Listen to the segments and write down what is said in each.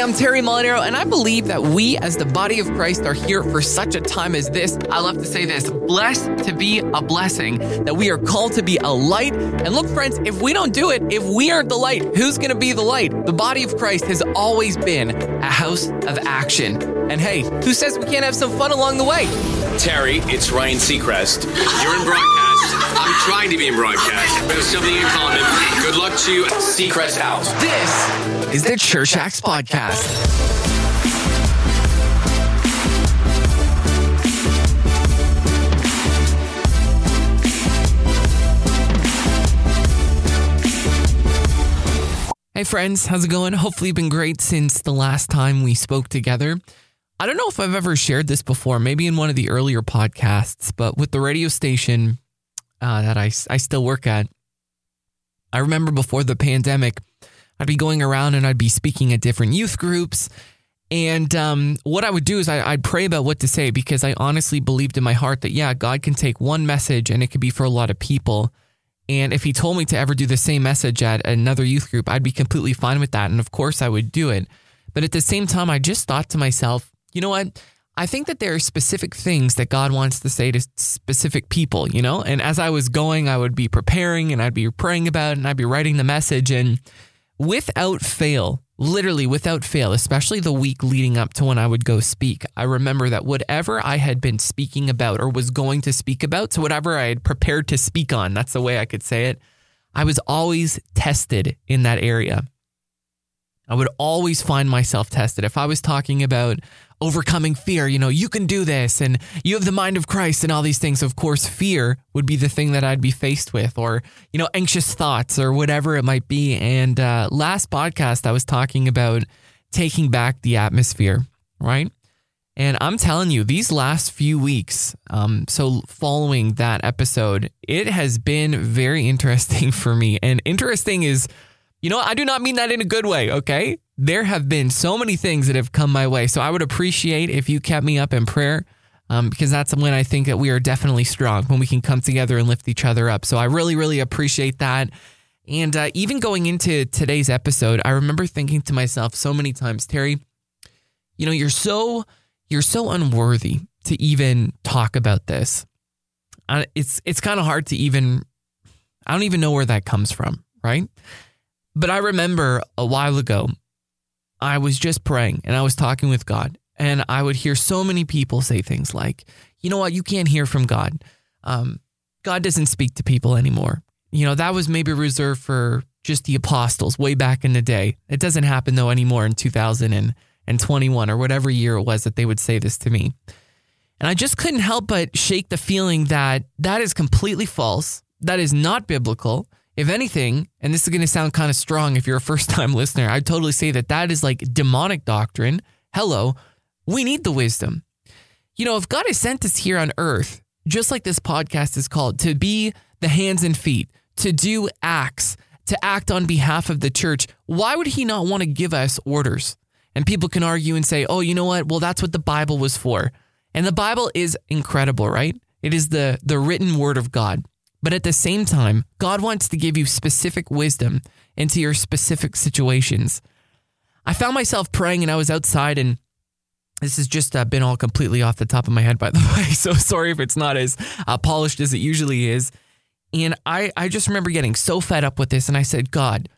I'm Terry Molinaro, and I believe that we, as the body of Christ, are here for such a time as this. I love to say this blessed to be a blessing, that we are called to be a light. And look, friends, if we don't do it, if we aren't the light, who's going to be the light? The body of Christ has always been a house of action. And hey, who says we can't have some fun along the way? Terry, it's Ryan Seacrest. You're in broadcast. I'm trying to be in broadcast. We have something in common. Good luck to you. Seacrest House. This is the Church Acts Podcast. Hey friends, how's it going? Hopefully, you've been great since the last time we spoke together. I don't know if I've ever shared this before, maybe in one of the earlier podcasts, but with the radio station uh, that I, I still work at, I remember before the pandemic, I'd be going around and I'd be speaking at different youth groups. And um, what I would do is I, I'd pray about what to say because I honestly believed in my heart that, yeah, God can take one message and it could be for a lot of people. And if he told me to ever do the same message at another youth group, I'd be completely fine with that. And of course, I would do it. But at the same time, I just thought to myself, you know what? I think that there are specific things that God wants to say to specific people, you know? And as I was going, I would be preparing and I'd be praying about it and I'd be writing the message. And without fail, literally without fail, especially the week leading up to when I would go speak, I remember that whatever I had been speaking about or was going to speak about, so whatever I had prepared to speak on, that's the way I could say it, I was always tested in that area. I would always find myself tested. If I was talking about overcoming fear, you know, you can do this and you have the mind of Christ and all these things, of course, fear would be the thing that I'd be faced with, or, you know, anxious thoughts or whatever it might be. And uh, last podcast, I was talking about taking back the atmosphere, right? And I'm telling you, these last few weeks, um, so following that episode, it has been very interesting for me. And interesting is, you know, I do not mean that in a good way, okay? There have been so many things that have come my way. So I would appreciate if you kept me up in prayer um, because that's when I think that we are definitely strong, when we can come together and lift each other up. So I really, really appreciate that. And uh, even going into today's episode, I remember thinking to myself so many times, Terry, you know, you're so you're so unworthy to even talk about this. It's it's kind of hard to even I don't even know where that comes from, right? But I remember a while ago, I was just praying and I was talking with God, and I would hear so many people say things like, you know what, you can't hear from God. Um, God doesn't speak to people anymore. You know, that was maybe reserved for just the apostles way back in the day. It doesn't happen though anymore in 2021 or whatever year it was that they would say this to me. And I just couldn't help but shake the feeling that that is completely false. That is not biblical. If anything, and this is going to sound kind of strong if you're a first time listener, I'd totally say that that is like demonic doctrine. Hello, we need the wisdom. You know, if God has sent us here on earth, just like this podcast is called, to be the hands and feet, to do acts, to act on behalf of the church, why would He not want to give us orders? And people can argue and say, oh, you know what? Well, that's what the Bible was for. And the Bible is incredible, right? It is the, the written word of God. But at the same time, God wants to give you specific wisdom into your specific situations. I found myself praying and I was outside, and this has just uh, been all completely off the top of my head, by the way. So sorry if it's not as uh, polished as it usually is. And I, I just remember getting so fed up with this. And I said, God,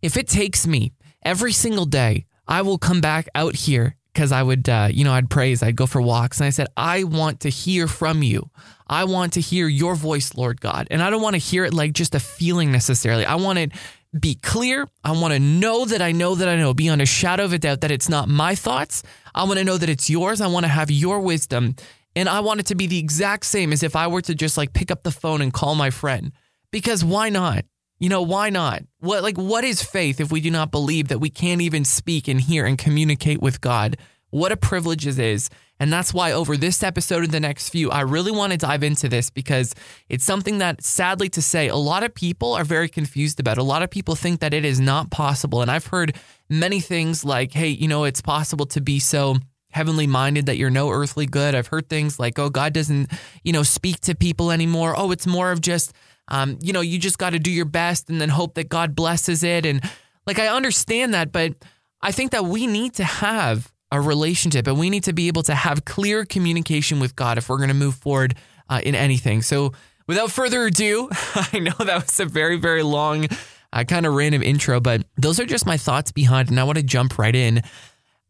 if it takes me every single day, I will come back out here because I would, uh, you know, I'd praise, I'd go for walks. And I said, I want to hear from you. I want to hear your voice, Lord God. And I don't want to hear it like just a feeling necessarily. I want it be clear. I want to know that I know that I know, beyond a shadow of a doubt that it's not my thoughts. I want to know that it's yours. I want to have your wisdom. And I want it to be the exact same as if I were to just like pick up the phone and call my friend. Because why not? You know, why not? What like what is faith if we do not believe that we can't even speak and hear and communicate with God? What a privilege it is. And that's why over this episode and the next few, I really want to dive into this because it's something that, sadly to say, a lot of people are very confused about. A lot of people think that it is not possible. And I've heard many things like, hey, you know, it's possible to be so heavenly minded that you're no earthly good. I've heard things like, oh, God doesn't, you know, speak to people anymore. Oh, it's more of just, um, you know, you just got to do your best and then hope that God blesses it. And like, I understand that, but I think that we need to have a relationship and we need to be able to have clear communication with God if we're going to move forward uh, in anything. So, without further ado, I know that was a very, very long, uh, kind of random intro, but those are just my thoughts behind it. And I want to jump right in.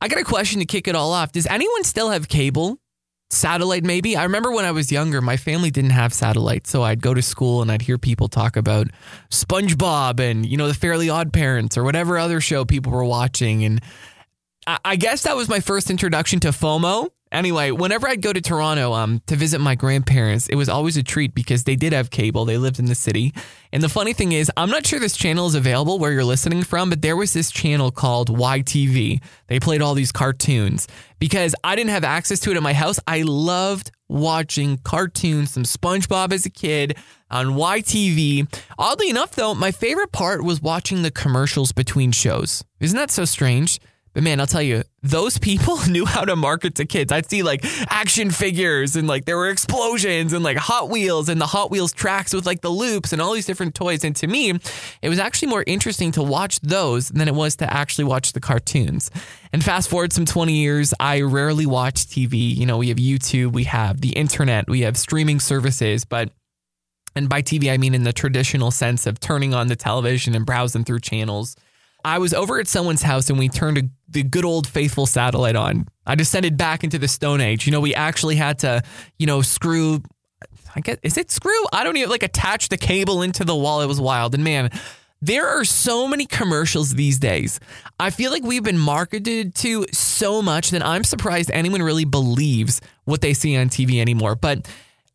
I got a question to kick it all off. Does anyone still have cable? Satellite, maybe? I remember when I was younger, my family didn't have satellite. So I'd go to school and I'd hear people talk about SpongeBob and, you know, the Fairly Odd Parents or whatever other show people were watching. And I guess that was my first introduction to FOMO. Anyway, whenever I'd go to Toronto um, to visit my grandparents, it was always a treat because they did have cable. They lived in the city. And the funny thing is, I'm not sure this channel is available where you're listening from, but there was this channel called YTV. They played all these cartoons because I didn't have access to it at my house. I loved watching cartoons, some SpongeBob as a kid on YTV. Oddly enough, though, my favorite part was watching the commercials between shows. Isn't that so strange? But man, I'll tell you, those people knew how to market to kids. I'd see like action figures and like there were explosions and like Hot Wheels and the Hot Wheels tracks with like the loops and all these different toys. And to me, it was actually more interesting to watch those than it was to actually watch the cartoons. And fast forward some 20 years, I rarely watch TV. You know, we have YouTube, we have the internet, we have streaming services, but and by TV, I mean in the traditional sense of turning on the television and browsing through channels. I was over at someone's house and we turned a, the good old faithful satellite on. I descended back into the Stone Age. You know, we actually had to, you know, screw. I guess is it screw? I don't even like attach the cable into the wall. It was wild. And man, there are so many commercials these days. I feel like we've been marketed to so much that I'm surprised anyone really believes what they see on TV anymore. But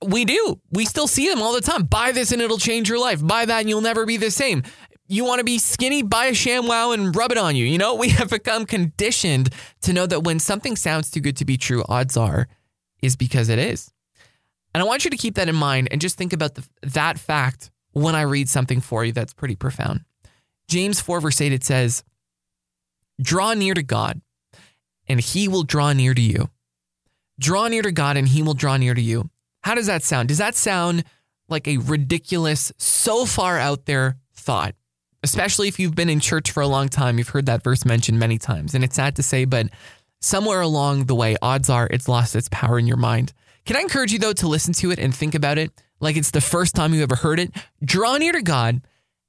we do. We still see them all the time. Buy this and it'll change your life. Buy that and you'll never be the same you want to be skinny, buy a ShamWow and rub it on you. You know, we have become conditioned to know that when something sounds too good to be true, odds are is because it is. And I want you to keep that in mind and just think about the, that fact when I read something for you that's pretty profound. James 4, verse 8, it says, Draw near to God, and he will draw near to you. Draw near to God, and he will draw near to you. How does that sound? Does that sound like a ridiculous, so far out there thought? Especially if you've been in church for a long time. You've heard that verse mentioned many times. And it's sad to say, but somewhere along the way, odds are it's lost its power in your mind. Can I encourage you, though, to listen to it and think about it like it's the first time you ever heard it? Draw near to God,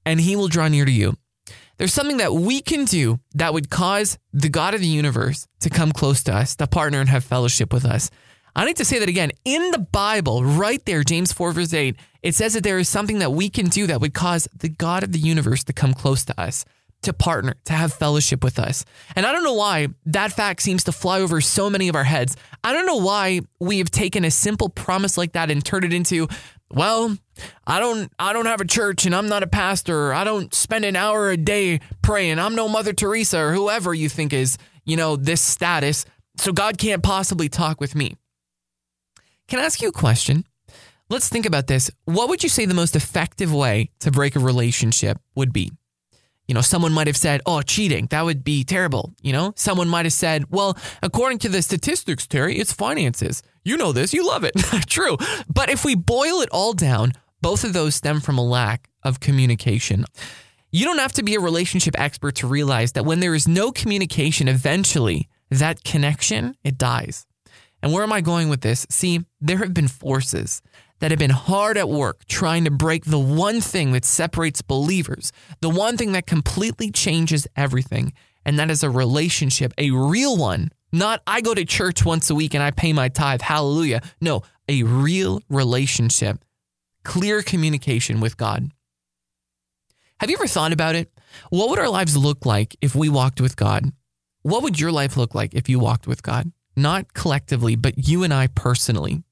and He will draw near to you. There's something that we can do that would cause the God of the universe to come close to us, to partner and have fellowship with us. I need to say that again. In the Bible, right there, James 4, verse 8, it says that there is something that we can do that would cause the God of the universe to come close to us, to partner, to have fellowship with us. And I don't know why that fact seems to fly over so many of our heads. I don't know why we have taken a simple promise like that and turned it into, well, I don't I don't have a church and I'm not a pastor. I don't spend an hour a day praying. I'm no Mother Teresa or whoever you think is, you know, this status. So God can't possibly talk with me. Can I ask you a question? Let's think about this. What would you say the most effective way to break a relationship would be? You know, someone might have said, oh, cheating, that would be terrible. You know, someone might have said, well, according to the statistics, Terry, it's finances. You know this, you love it. True. But if we boil it all down, both of those stem from a lack of communication. You don't have to be a relationship expert to realize that when there is no communication, eventually that connection, it dies. And where am I going with this? See, there have been forces that have been hard at work trying to break the one thing that separates believers, the one thing that completely changes everything. And that is a relationship, a real one. Not I go to church once a week and I pay my tithe. Hallelujah. No, a real relationship, clear communication with God. Have you ever thought about it? What would our lives look like if we walked with God? What would your life look like if you walked with God? not collectively, but you and I personally.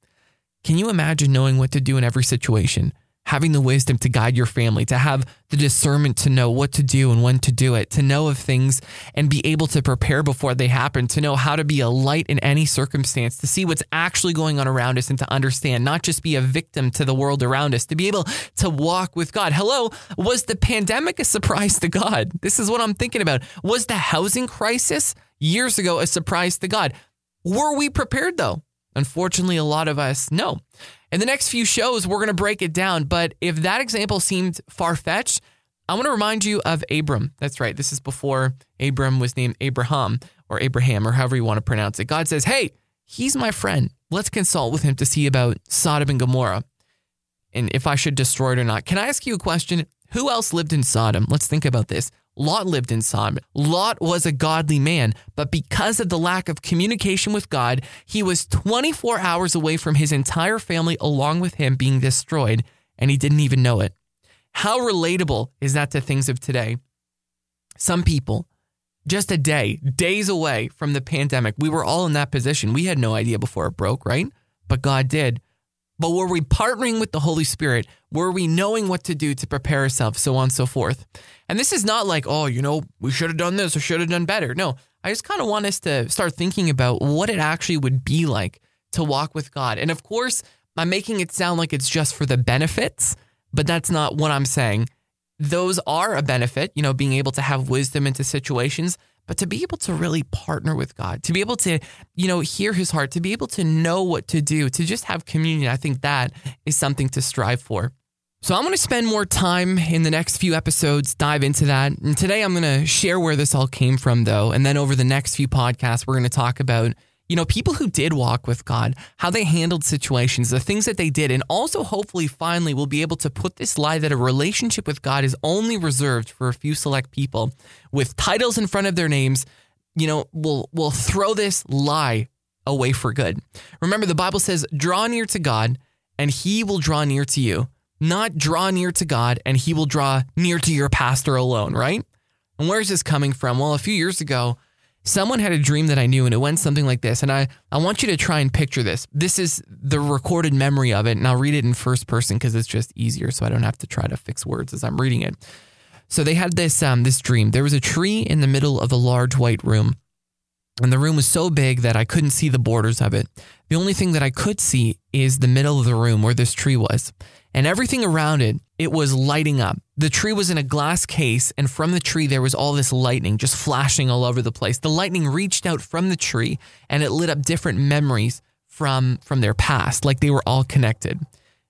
Can you imagine knowing what to do in every situation? Having the wisdom to guide your family, to have the discernment to know what to do and when to do it, to know of things and be able to prepare before they happen, to know how to be a light in any circumstance, to see what's actually going on around us and to understand, not just be a victim to the world around us, to be able to walk with God. Hello, was the pandemic a surprise to God? This is what I'm thinking about. Was the housing crisis years ago a surprise to God? Were we prepared though? Unfortunately, a lot of us no. In the next few shows, we're going to break it down. But if that example seemed far fetched, I want to remind you of Abram. That's right. This is before Abram was named Abraham or Abraham or however you want to pronounce it. God says, Hey, he's my friend. Let's consult with him to see about Sodom and Gomorrah and if I should destroy it or not. Can I ask you a question? Who else lived in Sodom? Let's think about this. Lot lived in Sodom. Lot was a godly man, but because of the lack of communication with God, he was 24 hours away from his entire family, along with him being destroyed, and he didn't even know it. How relatable is that to things of today? Some people, just a day, days away from the pandemic, we were all in that position. We had no idea before it broke, right? But God did. But were we partnering with the Holy Spirit? Were we knowing what to do to prepare ourselves, so on and so forth? And this is not like, oh, you know, we should have done this or should have done better. No, I just kind of want us to start thinking about what it actually would be like to walk with God. And of course, I'm making it sound like it's just for the benefits, but that's not what I'm saying. Those are a benefit, you know, being able to have wisdom into situations, but to be able to really partner with God, to be able to, you know, hear his heart, to be able to know what to do, to just have communion, I think that is something to strive for. So I'm going to spend more time in the next few episodes, dive into that. And today I'm going to share where this all came from, though. And then over the next few podcasts, we're going to talk about, you know, people who did walk with God, how they handled situations, the things that they did. And also, hopefully, finally, we'll be able to put this lie that a relationship with God is only reserved for a few select people with titles in front of their names. You know, we'll, we'll throw this lie away for good. Remember, the Bible says, draw near to God, and he will draw near to you not draw near to God and he will draw near to your pastor alone, right? And where's this coming from? Well, a few years ago, someone had a dream that I knew and it went something like this. And I, I want you to try and picture this. This is the recorded memory of it. And I'll read it in first person because it's just easier so I don't have to try to fix words as I'm reading it. So they had this um, this dream. There was a tree in the middle of a large white room. And the room was so big that I couldn't see the borders of it. The only thing that I could see is the middle of the room where this tree was and everything around it, it was lighting up. The tree was in a glass case, and from the tree, there was all this lightning just flashing all over the place. The lightning reached out from the tree and it lit up different memories from, from their past, like they were all connected.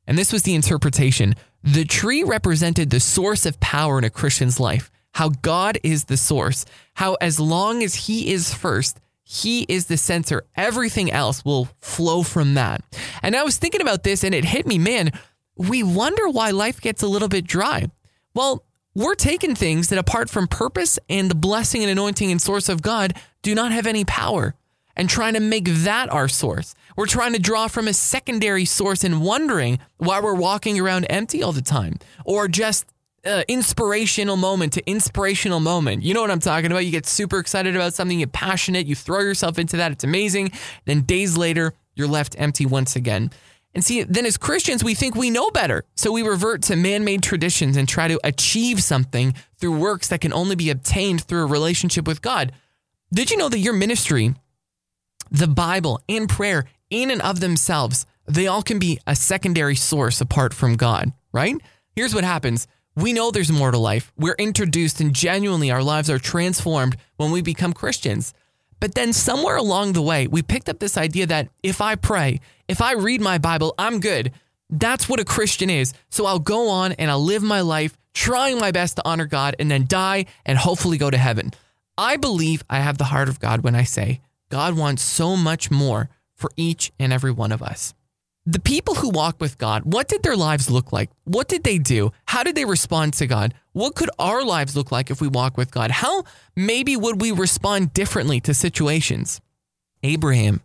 And this was the interpretation. The tree represented the source of power in a Christian's life, how God is the source, how as long as He is first, he is the center. Everything else will flow from that. And I was thinking about this and it hit me, man, we wonder why life gets a little bit dry. Well, we're taking things that, apart from purpose and the blessing and anointing and source of God, do not have any power and trying to make that our source. We're trying to draw from a secondary source and wondering why we're walking around empty all the time or just uh, inspirational moment to inspirational moment. You know what I'm talking about? You get super excited about something, you're passionate, you throw yourself into that, it's amazing. Then days later, you're left empty once again. And see, then as Christians, we think we know better. So we revert to man made traditions and try to achieve something through works that can only be obtained through a relationship with God. Did you know that your ministry, the Bible, and prayer, in and of themselves, they all can be a secondary source apart from God, right? Here's what happens. We know there's more to life. We're introduced and genuinely our lives are transformed when we become Christians. But then somewhere along the way, we picked up this idea that if I pray, if I read my Bible, I'm good. That's what a Christian is. So I'll go on and I'll live my life trying my best to honor God and then die and hopefully go to heaven. I believe I have the heart of God when I say God wants so much more for each and every one of us. The people who walk with God, what did their lives look like? What did they do? How did they respond to God? What could our lives look like if we walk with God? How maybe would we respond differently to situations? Abraham,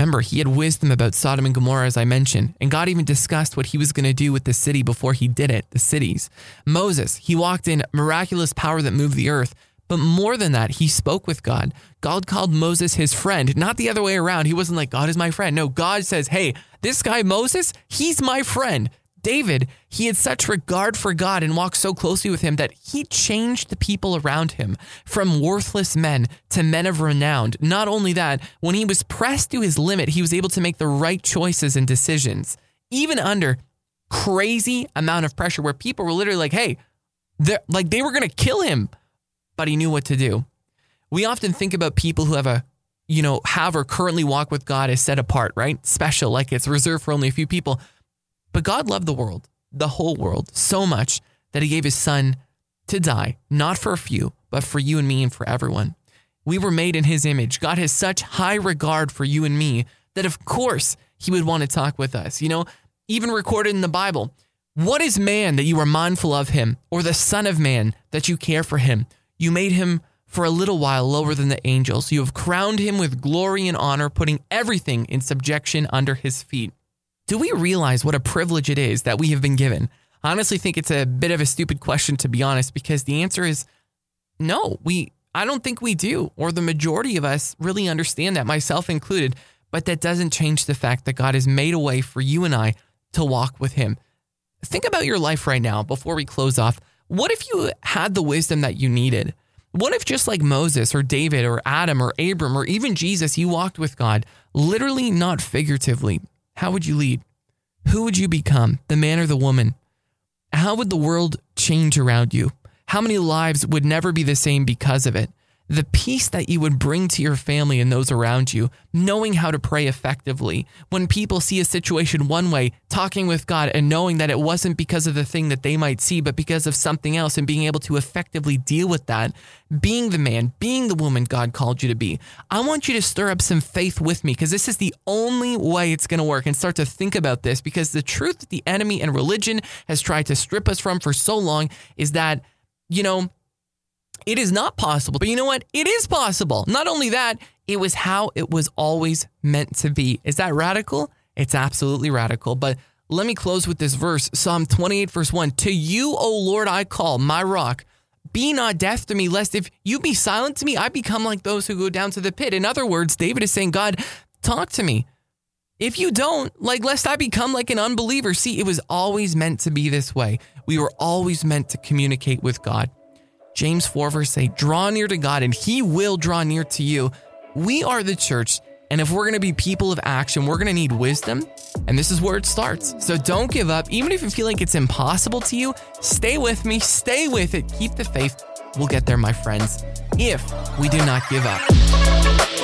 remember, he had wisdom about Sodom and Gomorrah, as I mentioned, and God even discussed what he was going to do with the city before he did it, the cities. Moses, he walked in miraculous power that moved the earth. But more than that, he spoke with God. God called Moses his friend, not the other way around. He wasn't like, God is my friend. No, God says, hey, this guy, Moses, he's my friend. David, he had such regard for God and walked so closely with him that he changed the people around him from worthless men to men of renown. Not only that, when he was pressed to his limit, he was able to make the right choices and decisions, even under crazy amount of pressure where people were literally like, hey, like they were going to kill him but he knew what to do. We often think about people who have a, you know, have or currently walk with God as set apart, right? Special, like it's reserved for only a few people. But God loved the world, the whole world, so much that he gave his son to die, not for a few, but for you and me and for everyone. We were made in his image. God has such high regard for you and me that, of course, he would want to talk with us. You know, even recorded in the Bible, what is man that you are mindful of him, or the Son of Man that you care for him? You made him for a little while lower than the angels. You have crowned him with glory and honor, putting everything in subjection under his feet. Do we realize what a privilege it is that we have been given? I honestly think it's a bit of a stupid question, to be honest, because the answer is no. We, I don't think we do, or the majority of us really understand that, myself included. But that doesn't change the fact that God has made a way for you and I to walk with Him. Think about your life right now before we close off. What if you had the wisdom that you needed? What if, just like Moses or David or Adam or Abram or even Jesus, you walked with God, literally, not figuratively? How would you lead? Who would you become, the man or the woman? How would the world change around you? How many lives would never be the same because of it? The peace that you would bring to your family and those around you, knowing how to pray effectively. When people see a situation one way, talking with God and knowing that it wasn't because of the thing that they might see, but because of something else and being able to effectively deal with that, being the man, being the woman God called you to be. I want you to stir up some faith with me because this is the only way it's going to work and start to think about this because the truth that the enemy and religion has tried to strip us from for so long is that, you know, it is not possible. But you know what? It is possible. Not only that, it was how it was always meant to be. Is that radical? It's absolutely radical. But let me close with this verse Psalm 28, verse 1 To you, O Lord, I call, my rock. Be not deaf to me, lest if you be silent to me, I become like those who go down to the pit. In other words, David is saying, God, talk to me. If you don't, like, lest I become like an unbeliever. See, it was always meant to be this way. We were always meant to communicate with God. James 4, verse 8 draw near to God, and he will draw near to you. We are the church, and if we're going to be people of action, we're going to need wisdom. And this is where it starts. So don't give up. Even if you feel like it's impossible to you, stay with me, stay with it, keep the faith. We'll get there, my friends, if we do not give up.